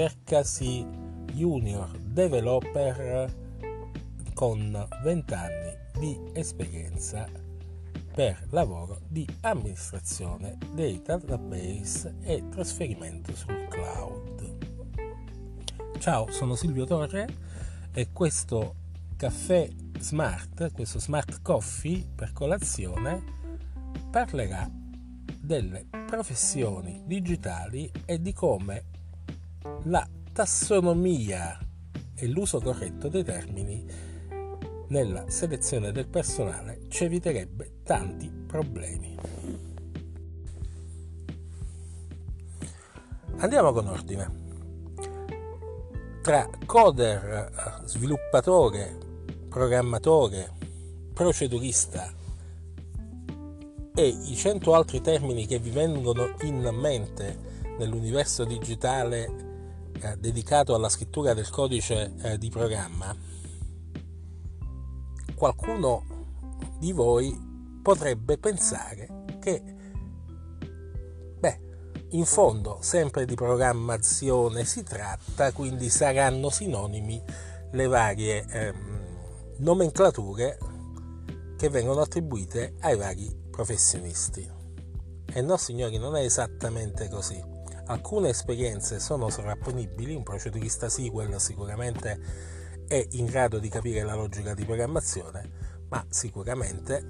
cercasi junior developer con 20 anni di esperienza per lavoro di amministrazione dei database e trasferimento sul cloud. Ciao, sono Silvio Torre e questo caffè smart, questo smart coffee per colazione, parlerà delle professioni digitali e di come la tassonomia e l'uso corretto dei termini nella selezione del personale ci eviterebbe tanti problemi. Andiamo con ordine. Tra coder, sviluppatore, programmatore, procedurista e i cento altri termini che vi vengono in mente nell'universo digitale eh, dedicato alla scrittura del codice eh, di programma, qualcuno di voi potrebbe pensare che, beh, in fondo sempre di programmazione si tratta, quindi saranno sinonimi le varie ehm, nomenclature che vengono attribuite ai vari professionisti. E no, signori, non è esattamente così. Alcune esperienze sono sovrapponibili, un procedurista SQL sicuramente è in grado di capire la logica di programmazione, ma sicuramente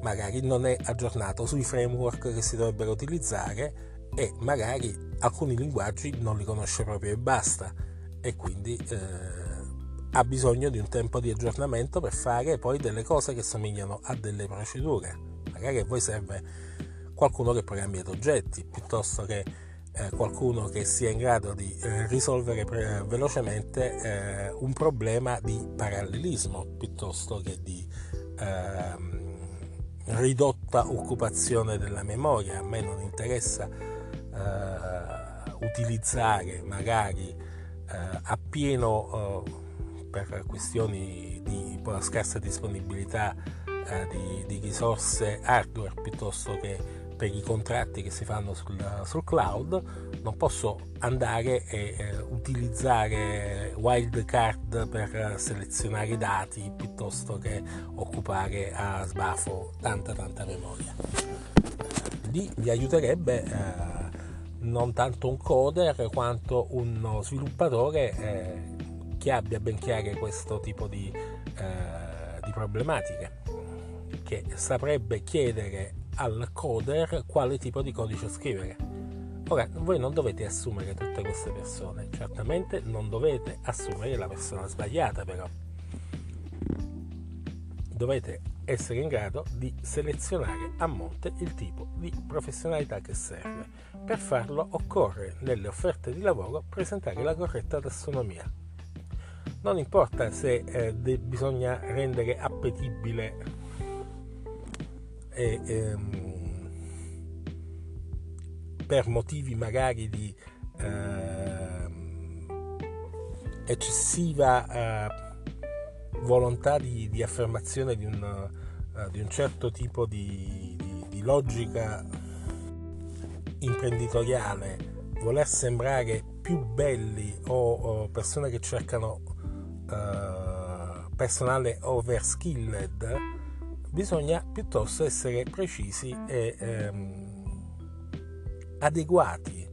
magari non è aggiornato sui framework che si dovrebbero utilizzare e magari alcuni linguaggi non li conosce proprio e basta e quindi eh, ha bisogno di un tempo di aggiornamento per fare poi delle cose che somigliano a delle procedure. Magari a voi serve qualcuno che programmi ad oggetti piuttosto che eh, qualcuno che sia in grado di eh, risolvere pre- velocemente eh, un problema di parallelismo piuttosto che di ehm, ridotta occupazione della memoria. A me non interessa eh, utilizzare magari eh, appieno per questioni di scarsa disponibilità di, di risorse hardware piuttosto che per i contratti che si fanno sul, sul cloud, non posso andare e eh, utilizzare wildcard per selezionare i dati piuttosto che occupare a sbafo tanta tanta memoria. Lì vi aiuterebbe eh, non tanto un coder quanto uno sviluppatore eh, che abbia ben chiare questo tipo di, eh, di problematiche, che saprebbe chiedere al coder quale tipo di codice scrivere. Ora, voi non dovete assumere tutte queste persone, certamente non dovete assumere la persona sbagliata però. Dovete essere in grado di selezionare a monte il tipo di professionalità che serve. Per farlo occorre nelle offerte di lavoro presentare la corretta tassonomia. Non importa se eh, de- bisogna rendere appetibile e ehm, per motivi magari di ehm, eccessiva eh, volontà di, di, affermazione di un, uh, di un, certo tipo di, di, logica imprenditoriale voler sembrare più belli o, o persone che cercano uh, personale overskilled bisogna piuttosto essere precisi e ehm, adeguati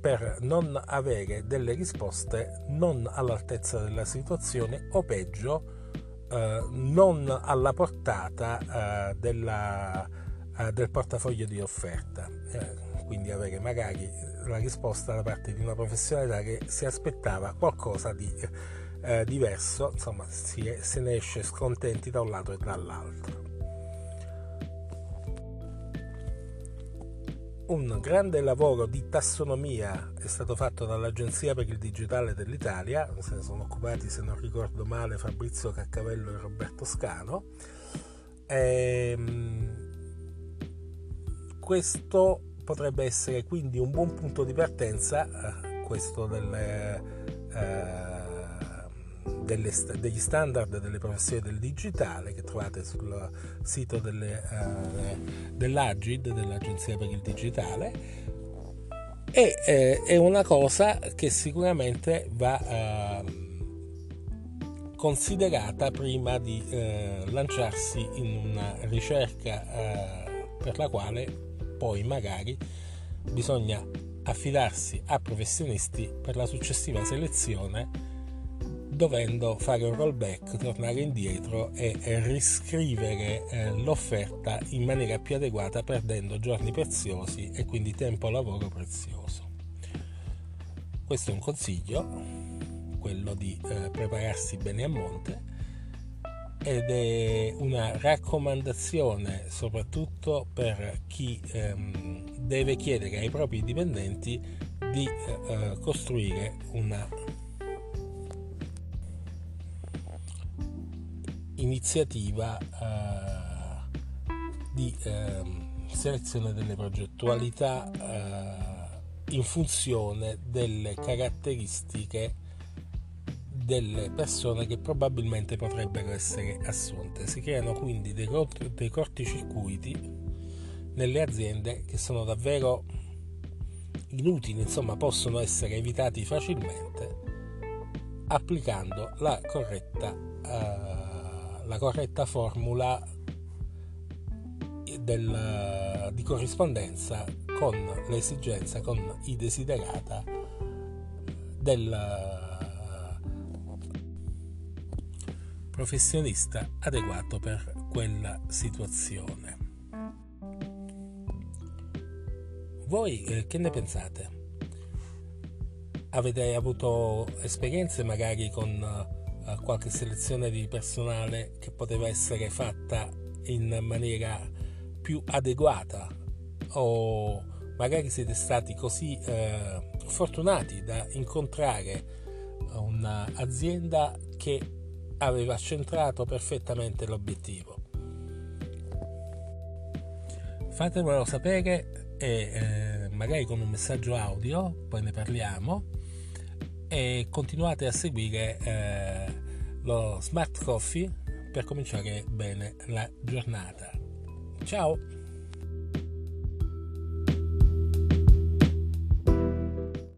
per non avere delle risposte non all'altezza della situazione o peggio eh, non alla portata eh, della, eh, del portafoglio di offerta. Eh, quindi avere magari la risposta da parte di una professionalità che si aspettava qualcosa di eh, diverso, insomma si, se ne esce scontenti da un lato e dall'altro. Un grande lavoro di tassonomia è stato fatto dall'Agenzia per il Digitale dell'Italia, se ne sono occupati, se non ricordo male, Fabrizio Caccavello e Roberto Scano. E, ehm, questo potrebbe essere quindi un buon punto di partenza, eh, questo del, eh, delle, degli standard delle professioni del digitale che trovate sul sito delle, uh, dell'Agid, dell'Agenzia per il Digitale, e eh, è una cosa che sicuramente va eh, considerata prima di eh, lanciarsi in una ricerca eh, per la quale poi magari bisogna affidarsi a professionisti per la successiva selezione dovendo fare un rollback, tornare indietro e riscrivere eh, l'offerta in maniera più adeguata perdendo giorni preziosi e quindi tempo lavoro prezioso. Questo è un consiglio, quello di eh, prepararsi bene a monte ed è una raccomandazione soprattutto per chi ehm, deve chiedere ai propri dipendenti di eh, costruire una iniziativa eh, di eh, selezione delle progettualità eh, in funzione delle caratteristiche delle persone che probabilmente potrebbero essere assunte. Si creano quindi dei, dei corticircuiti nelle aziende che sono davvero inutili, insomma possono essere evitati facilmente applicando la corretta uh, la corretta formula del, di corrispondenza con l'esigenza, con i desiderata del professionista adeguato per quella situazione. Voi eh, che ne pensate? Avete avuto esperienze magari con qualche selezione di personale che poteva essere fatta in maniera più adeguata o magari siete stati così eh, fortunati da incontrare un'azienda che aveva centrato perfettamente l'obiettivo. Fatemelo sapere e eh, magari con un messaggio audio, poi ne parliamo e continuate a seguire eh, lo Smart Coffee per cominciare bene la giornata. Ciao!